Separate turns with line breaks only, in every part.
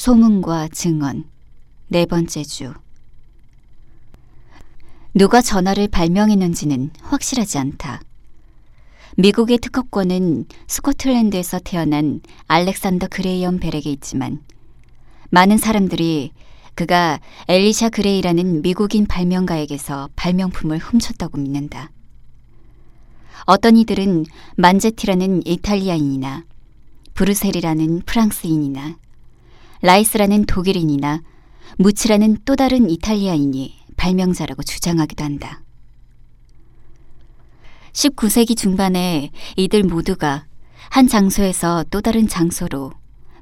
소문과 증언 네 번째 주 누가 전화를 발명했는지는 확실하지 않다. 미국의 특허권은 스코틀랜드에서 태어난 알렉산더 그레이엄 벨에게 있지만 많은 사람들이 그가 엘리샤 그레이라는 미국인 발명가에게서 발명품을 훔쳤다고 믿는다. 어떤 이들은 만제티라는 이탈리아인이나 브루셀이라는 프랑스인이나 라이스라는 독일인이나 무치라는 또 다른 이탈리아인이 발명자라고 주장하기도 한다. 19세기 중반에 이들 모두가 한 장소에서 또 다른 장소로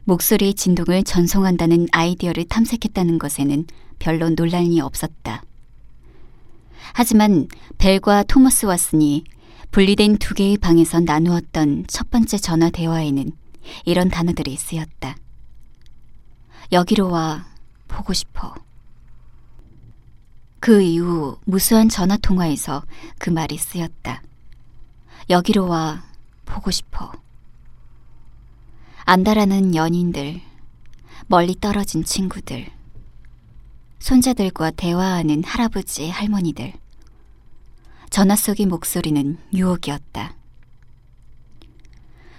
목소리의 진동을 전송한다는 아이디어를 탐색했다는 것에는 별로 논란이 없었다. 하지만 벨과 토머스 왓슨이 분리된 두 개의 방에서 나누었던 첫 번째 전화 대화에는 이런 단어들이 쓰였다. 여기로 와, 보고 싶어. 그 이후 무수한 전화 통화에서 그 말이 쓰였다. 여기로 와, 보고 싶어. 안달하는 연인들, 멀리 떨어진 친구들, 손자들과 대화하는 할아버지, 할머니들. 전화 속의 목소리는 유혹이었다.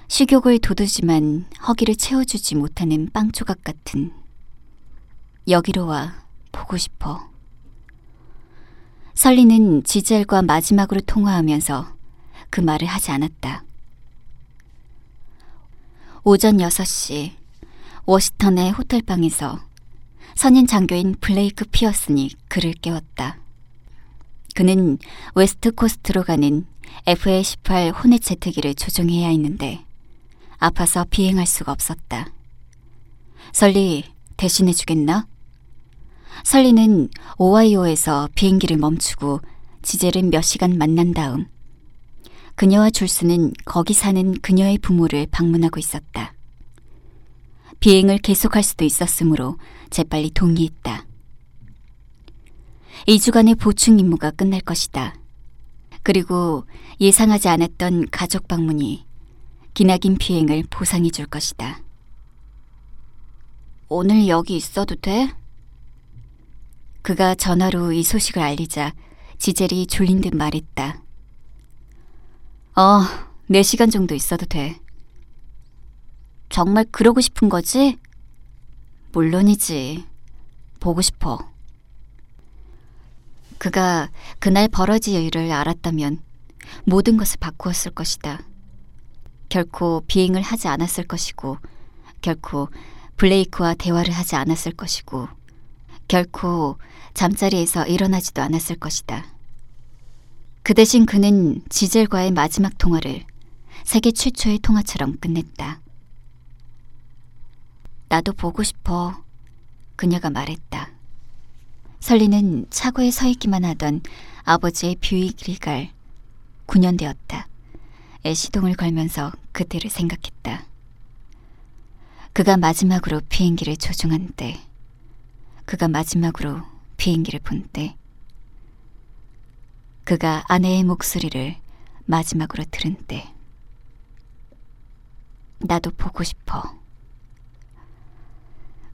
식욕을 돋우지만 허기를 채워주지 못하는 빵 조각 같은 여기로 와 보고 싶어. 설리는 지젤과 마지막으로 통화하면서 그 말을 하지 않았다. 오전 6시 워시턴의 호텔방에서 선인 장교인 블레이크 피어슨이 그를 깨웠다. 그는 West Coast로 가는 FA-18 호넷 제트기를 조종해야 했는데 아파서 비행할 수가 없었다. 설리 대신해 주겠나? 설리는 오하이오에서 비행기를 멈추고 지젤을 몇 시간 만난 다음 그녀와 줄스는 거기 사는 그녀의 부모를 방문하고 있었다. 비행을 계속할 수도 있었으므로 재빨리 동의했다. 2주간의 보충 임무가 끝날 것이다. 그리고 예상하지 않았던 가족 방문이 기나긴 비행을 보상해 줄 것이다. 오늘 여기 있어도 돼? 그가 전화로 이 소식을 알리자 지젤이 졸린 듯 말했다. 어, 4시간 정도 있어도 돼. 정말 그러고 싶은 거지? 물론이지. 보고 싶어. 그가 그날 벌어질 일을 알았다면 모든 것을 바꾸었을 것이다. 결코 비행을 하지 않았을 것이고, 결코 블레이크와 대화를 하지 않았을 것이고, 결코 잠자리에서 일어나지도 않았을 것이다. 그 대신 그는 지젤과의 마지막 통화를 세계 최초의 통화처럼 끝냈다. 나도 보고 싶어. 그녀가 말했다. 설리는 차고에 서 있기만 하던 아버지의 뷰익 리갈 9년 되었다. 애 시동을 걸면서 그때를 생각했다. 그가 마지막으로 비행기를 조종한 때, 그가 마지막으로 비행기를 본 때, 그가 아내의 목소리를 마지막으로 들은 때, 나도 보고 싶어.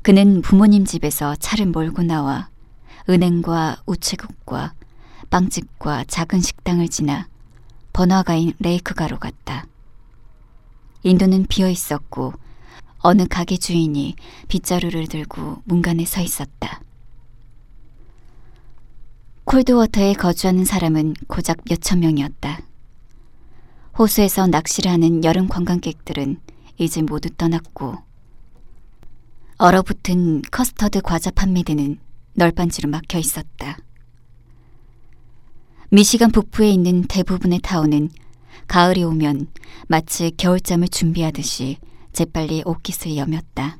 그는 부모님 집에서 차를 몰고 나와 은행과 우체국과 빵집과 작은 식당을 지나 번화가인 레이크가로 갔다. 인도는 비어 있었고 어느 가게 주인이 빗자루를 들고 문간에 서 있었다. 콜드워터에 거주하는 사람은 고작 몇천 명이었다. 호수에서 낚시를 하는 여름 관광객들은 이제 모두 떠났고 얼어붙은 커스터드 과자 판매대는 널빤지로 막혀 있었다. 미시간 북부에 있는 대부분의 타운은 가을이 오면 마치 겨울잠을 준비하듯이 재빨리 옷깃을 여몄다.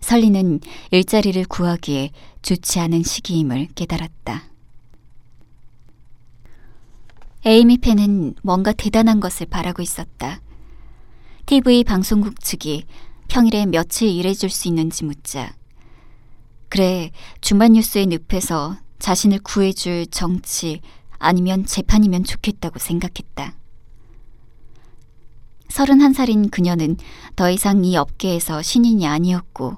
설리는 일자리를 구하기에 좋지 않은 시기임을 깨달았다. 에이미 펜은 뭔가 대단한 것을 바라고 있었다. TV 방송국 측이 평일에 며칠 일해줄 수 있는지 묻자. 그래, 주말 뉴스의 늪에서 자신을 구해줄 정치 아니면 재판이면 좋겠다고 생각했다. 31살인 그녀는 더 이상 이 업계에서 신인이 아니었고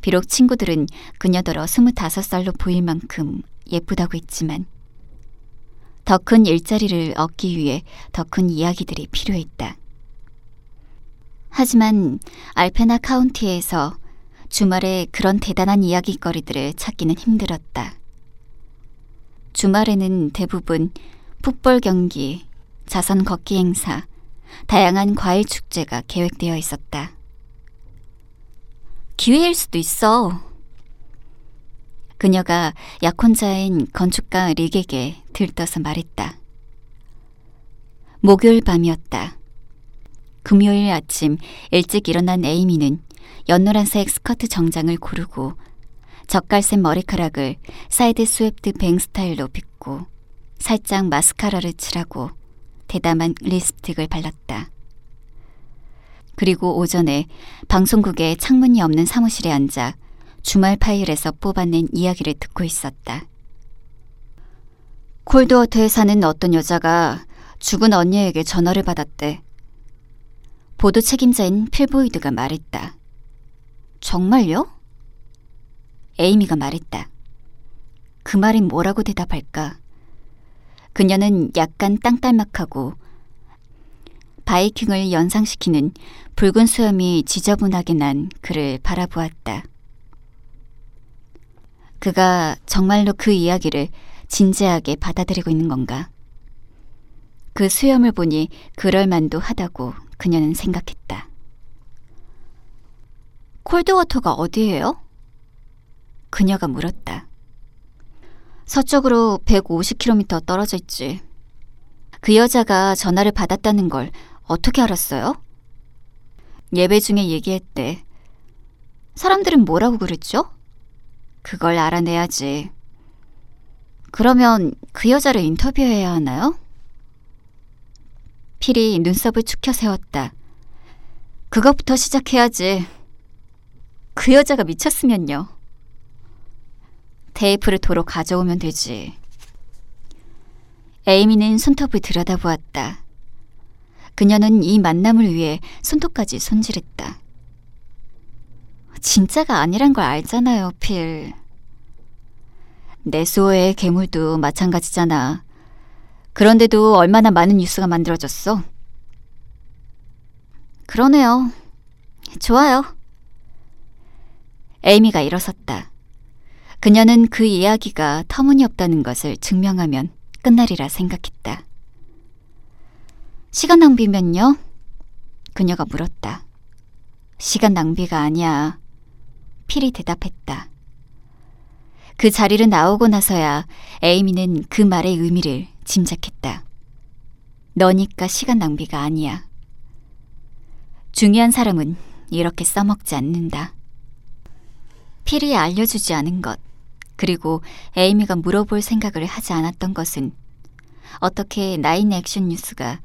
비록 친구들은 그녀더러 스물다섯 살로 보일 만큼 예쁘다고 했지만 더 큰 일자리를 얻기 위해 더 큰 이야기들이 필요했다. 하지만 알페나 카운티에서 주말에 그런 대단한 이야기거리들을 찾기는 힘들었다. 주말에는 대부분 풋볼 경기, 자선 걷기 행사, 다양한 과일 축제가 계획되어 있었다. 기회일 수도 있어. 그녀가 약혼자인 건축가 릭에게 들떠서 말했다. 목요일 밤이었다. 금요일 아침 일찍 일어난 에이미는 연노란색 스커트 정장을 고르고 젓갈색 머리카락을 side swept bang 스타일로 빗고 살짝 마스카라를 칠하고 대담한 립스틱을 발랐다. 그리고 오전에 방송국에 창문이 없는 사무실에 앉아 주말 파일에서 뽑아낸 이야기를 듣고 있었다. 콜드워터에 사는 어떤 여자가 죽은 언니에게 전화를 받았대. 보도 책임자인 필보이드가 말했다. 정말요? 에이미가 말했다. 그 말이 뭐라고 대답할까? 그녀는 약간 땅딸막하고 바이킹을 연상시키는 붉은 수염이 지저분하게 난 그를 바라보았다. 그가 정말로 그 이야기를 진지하게 받아들이고 있는 건가? 그 수염을 보니 그럴만도 하다고 그녀는 생각했다. 콜드워터가 어디예요? 그녀가 물었다. 서쪽으로 150km 떨어져 있지. 그 여자가 전화를 받았다는 걸 어떻게 알았어요? 예배 중에 얘기했대. 사람들은 뭐라고 그랬죠? 그걸 알아내야지. 그러면 그 여자를 인터뷰해야 하나요? 필이 눈썹을 축혀 세웠다. 그것부터 시작해야지. 그 여자가 미쳤으면요. 테이프를 도로 가져오면 되지. 에이미는 손톱을 들여다보았다. 그녀는 이 만남을 위해 손톱까지 손질했다. 진짜가 아니란 걸 알잖아요, 필. 내수호의 괴물도 마찬가지잖아. 그런데도 얼마나 많은 뉴스가 만들어졌어. 그러네요. 좋아요. 에이미가 일어섰다. 그녀는 그 이야기가 터무니없다는 것을 증명하면 끝나리라 생각했다. 시간 낭비면요? 그녀가 물었다. 시간 낭비가 아니야. 필이 대답했다. 그 자리를 나오고 나서야 에이미는 그 말의 의미를 짐작했다. 너니까 시간 낭비가 아니야. 중요한 사람은 이렇게 써먹지 않는다. 필이 알려주지 않은 것, 그리고 에이미가 물어볼 생각을 하지 않았던 것은 어떻게 나인 액션 뉴스가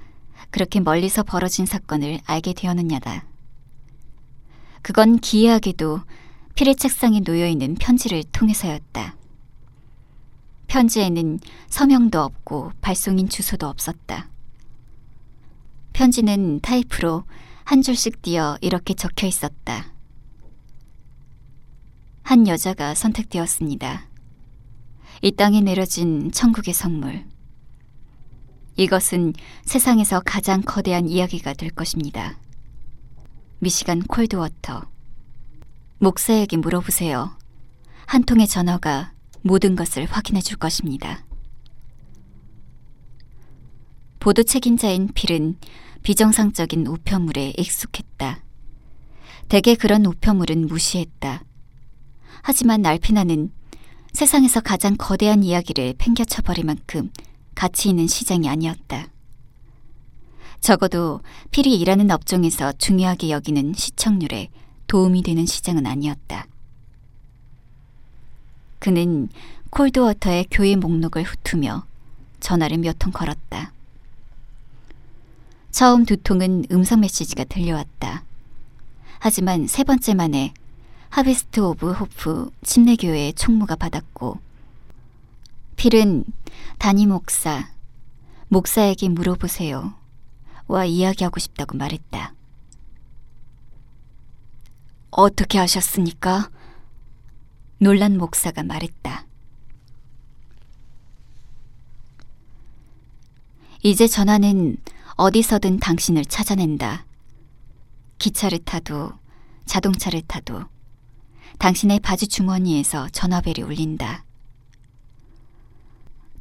그렇게 멀리서 벌어진 사건을 알게 되었느냐다. 그건 기이하게도 필의 책상에 놓여 있는 편지를 통해서였다. 편지에는 서명도 없고 발송인 주소도 없었다. 편지는 타이프로 한 줄씩 띄어 이렇게 적혀 있었다. 한 여자가 선택되었습니다. 이 땅에 내려진 천국의 선물. 이것은 세상에서 가장 거대한 이야기가 될 것입니다. 미시간 콜드워터. 목사에게 물어보세요. 한 통의 전화가 모든 것을 확인해 줄 것입니다. 보도 책임자인 필은 비정상적인 우편물에 익숙했다. 대개 그런 우편물은 무시했다. 하지만 알피나는 세상에서 가장 거대한 이야기를 팽겨쳐버릴 만큼 가치 있는 시장이 아니었다. 적어도 필이 일하는 업종에서 중요하게 여기는 시청률에 도움이 되는 시장은 아니었다. 그는 콜드워터의 교회 목록을 훑으며 전화를 몇 통 걸었다. 처음 두 통은 음성 메시지가 들려왔다. 하지만 세 번째 만에 하비스트 오브 호프 침례교회의 총무가 받았고 필은 담임 목사, 목사에게 물어보세요. 와 이야기하고 싶다고 말했다. 어떻게 하셨습니까? 놀란 목사가 말했다. 이제 전화는 어디서든 당신을 찾아낸다. 기차를 타도 자동차를 타도 당신의 바지 주머니에서 전화벨이 울린다.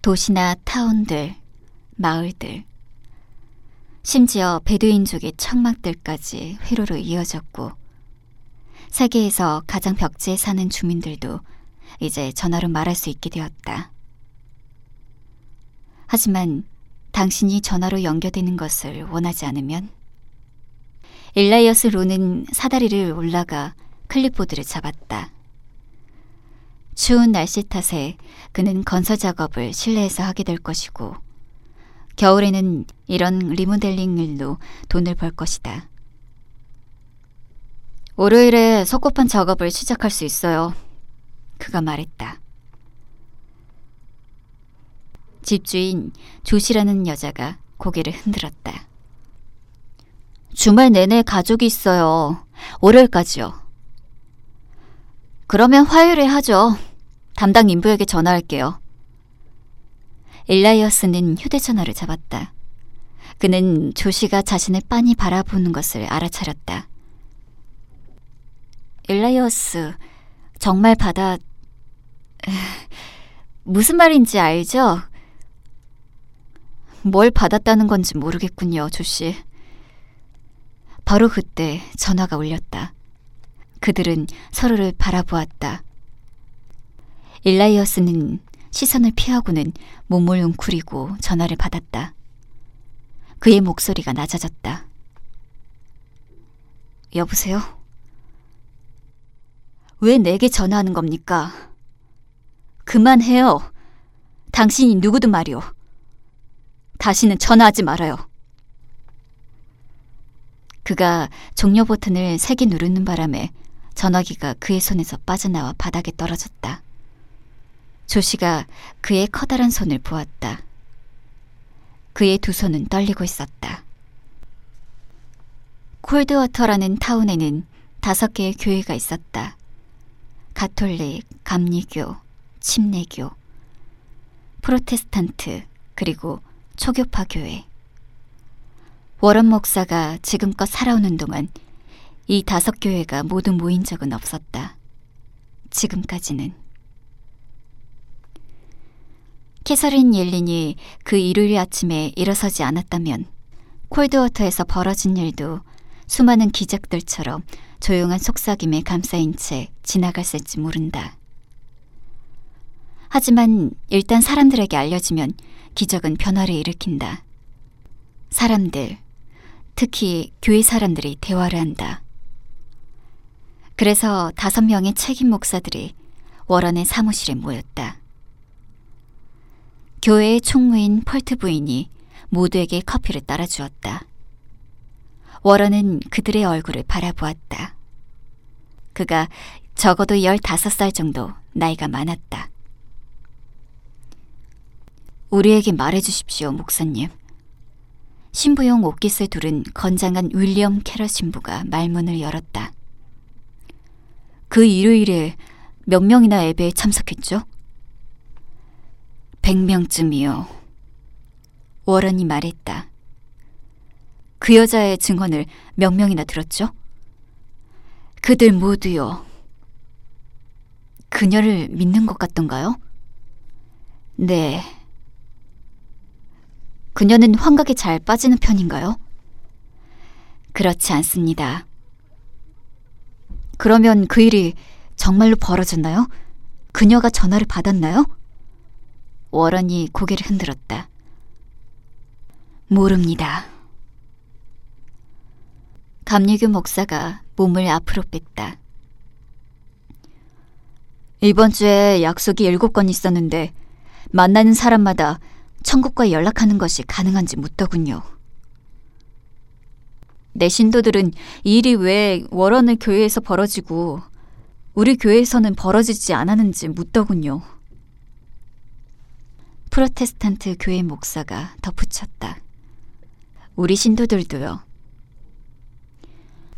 도시나 타운들, 마을들, 심지어 베두인족의 청막들까지 회로로 이어졌고 세계에서 가장 벽지에 사는 주민들도 이제 전화로 말할 수 있게 되었다. 하지만 당신이 전화로 연결되는 것을 원하지 않으면 일라이어스 로는 사다리를 올라가 클립보드를 잡았다. 추운 날씨 탓에 그는 건설 작업을 실내에서 하게 될 것이고 겨울에는 이런 리모델링 일로 돈을 벌 것이다. 월요일에 석고판 작업을 시작할 수 있어요. 그가 말했다. 집주인 조시라는 여자가 고개를 흔들었다. 주말 내내 가족이 있어요. 월요일까지요. 그러면 화요일에 하죠. 담당 인부에게 전화할게요. 일라이어스는 휴대전화를 잡았다. 그는 조시가 자신을 빤히 바라보는 것을 알아차렸다. 일라이어스, 정말 받아... 무슨 말인지 알죠? 뭘 받았다는 건지 모르겠군요, 조씨. 바로 그때 전화가 울렸다. 그들은 서로를 바라보았다. 일라이어스는 시선을 피하고는 몸을 웅크리고 전화를 받았다. 그의 목소리가 낮아졌다. 여보세요? 왜 내게 전화하는 겁니까? 그만해요. 당신이 누구든 말이오. 다시는 전화하지 말아요. 그가 종료 버튼을 세게 누르는 바람에 전화기가 그의 손에서 빠져나와 바닥에 떨어졌다. 조씨가 그의 커다란 손을 보았다. 그의 두 손은 떨리고 있었다. 콜드워터라는 타운에는 다섯 개의 교회가 있었다. 가톨릭, 감리교, 침례교, 프로테스탄트, 그리고 초교파 교회. 워런 목사가 지금껏 살아오는 동안 이 다섯 교회가 모두 모인 적은 없었다. 지금까지는. 캐서린 옐린이 그 일요일 아침에 일어서지 않았다면 콜드워터에서 벌어진 일도 수많은 기적들처럼 조용한 속삭임에 감싸인 채 지나갔을지 모른다. 하지만 일단 사람들에게 알려지면 기적은 변화를 일으킨다. 사람들, 특히 교회 사람들이 대화를 한다. 그래서 다섯 명의 책임 목사들이 워런의 사무실에 모였다. 교회의 총무인 펄트 부인이 모두에게 커피를 따라주었다. 워런은 그들의 얼굴을 바라보았다. 그가 적어도 15살 정도 나이가 많았다. 우리에게 말해 주십시오, 목사님. 신부용 옷깃을 두른 건장한 윌리엄 캐러 신부가 말문을 열었다. 그 일요일에 몇 명이나 예배에 참석했죠? 100명쯤이요. 워런이 말했다. 그 여자의 증언을 몇 명이나 들었죠? 그들 모두요. 그녀를 믿는 것 같던가요? 네. 그녀는 환각에 잘 빠지는 편인가요? 그렇지 않습니다. 그러면 그 일이 정말로 벌어졌나요? 그녀가 전화를 받았나요? 워런이 고개를 흔들었다. 모릅니다. 감리교 목사가 몸을 앞으로 뺐다. 이번 주에 약속이 일곱 건 있었는데 만나는 사람마다 천국과 연락하는 것이 가능한지 묻더군요. 내 신도들은 이 일이 왜 월원의 교회에서 벌어지고 우리 교회에서는 벌어지지 않았는지 묻더군요. 프로테스탄트 교회 목사가 덧붙였다. 우리 신도들도요.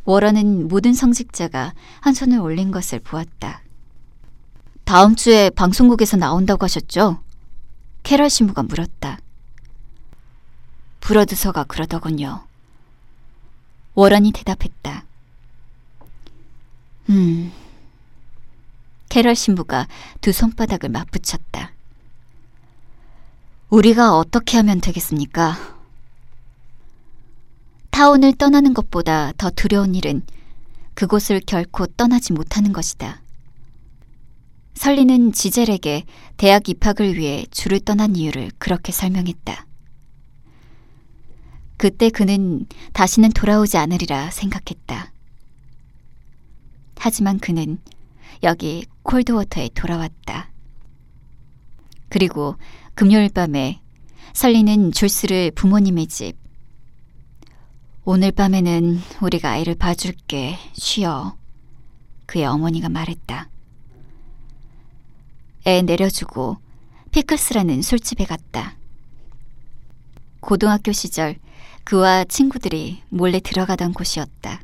워런은 모든 성직자가 한 손을 올린 것을 보았다. 다음 주에 방송국에서 나온다고 하셨죠? 캐럴 신부가 물었다. 브러드서가 그러더군요. 워런이 대답했다. 음. 캐럴 신부가 두 손바닥을 맞붙였다. 우리가 어떻게 하면 되겠습니까? 타운을 떠나는 것보다 더 두려운 일은 그곳을 결코 떠나지 못하는 것이다. 설리는 지젤에게 대학 입학을 위해 줄을 떠난 이유를 그렇게 설명했다. 그때 그는 다시는 돌아오지 않으리라 생각했다. 하지만 그는 여기 콜드워터에 돌아왔다. 그리고 금요일 밤에 설리는 줄스를 부모님의 집. 오늘 밤에는 우리가 아이를 봐줄게. 쉬어. 그의 어머니가 말했다. 애 내려주고 피클스라는 술집에 갔다. 고등학교 시절 그와 친구들이 몰래 들어가던 곳이었다.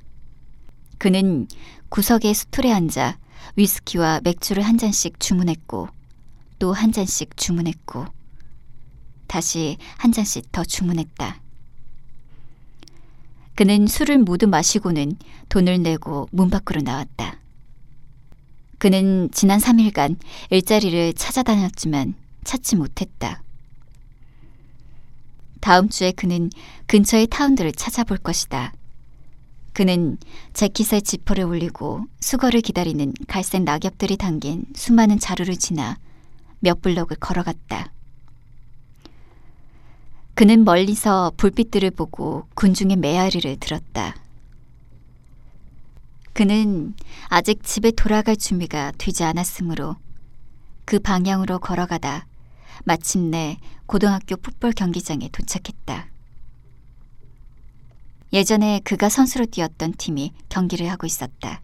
그는 구석의 수툴에 앉아 위스키와 맥주를 한 잔씩 주문했고 또 한 잔씩 주문했고 다시 한 잔씩 더 주문했다. 그는 술을 모두 마시고는 돈을 내고 문 밖으로 나왔다. 그는 지난 3일간 일자리를 찾아다녔지만 찾지 못했다. 다음 주에 그는 근처의 타운들을 찾아볼 것이다. 그는 재킷에 지퍼를 올리고 수거를 기다리는 갈색 낙엽들이 담긴 수많은 자루를 지나 몇 블록을 걸어갔다. 그는 멀리서 불빛들을 보고 군중의 메아리를 들었다. 그는 아직 집에 돌아갈 준비가 되지 않았으므로 그 방향으로 걸어가다 마침내 고등학교 풋볼 경기장에 도착했다. 예전에 그가 선수로 뛰었던 팀이 경기를 하고 있었다.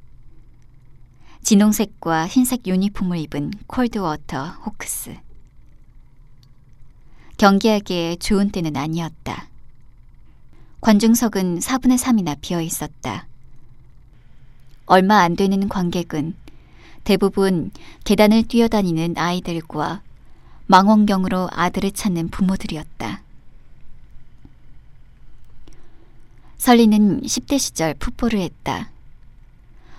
진홍색과 흰색 유니폼을 입은 콜드워터 호크스. 경기하기에 좋은 때는 아니었다. 관중석은 4분의 3이나 비어 있었다. 얼마 안 되는 관객은 대부분 계단을 뛰어다니는 아이들과 망원경으로 아들을 찾는 부모들이었다. 설리는 10대 시절 풋볼을 했다.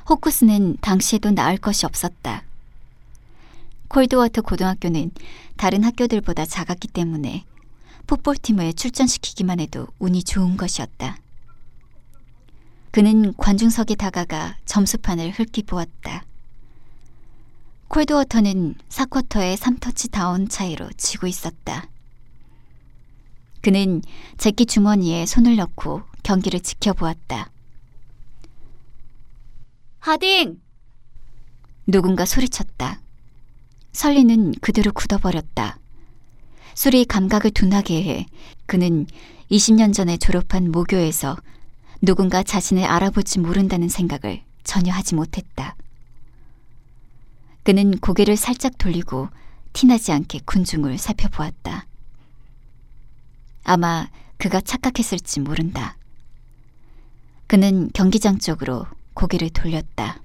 호쿠스는 당시에도 나을 것이 없었다. 콜드워터 고등학교는 다른 학교들보다 작았기 때문에 풋볼팀을 출전시키기만 해도 운이 좋은 것이었다. 그는 관중석에 다가가 점수판을 훑기 보았다. 콜드워터는 4쿼터의 3터치 다운 차이로 지고 있었다. 그는 제끼 주머니에 손을 넣고 경기를 지켜보았다. 하딩! 누군가 소리쳤다. 설리는 그대로 굳어버렸다. 술이 감각을 둔하게 해 그는 20년 전에 졸업한 모교에서 누군가 자신을 알아볼지 모른다는 생각을 전혀 하지 못했다. 그는 고개를 살짝 돌리고 티나지 않게 군중을 살펴보았다. 아마 그가 착각했을지 모른다. 그는 경기장 쪽으로 고개를 돌렸다.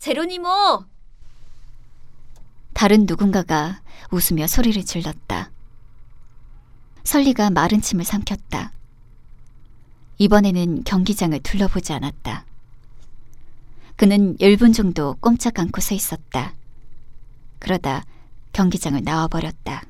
제로니모! 다른 누군가가 웃으며 소리를 질렀다. 설리가 마른 침을 삼켰다. 이번에는 경기장을 둘러보지 않았다. 그는 1분 정도 꼼짝 않고 서 있었다. 그러다 경기장을 나와버렸다.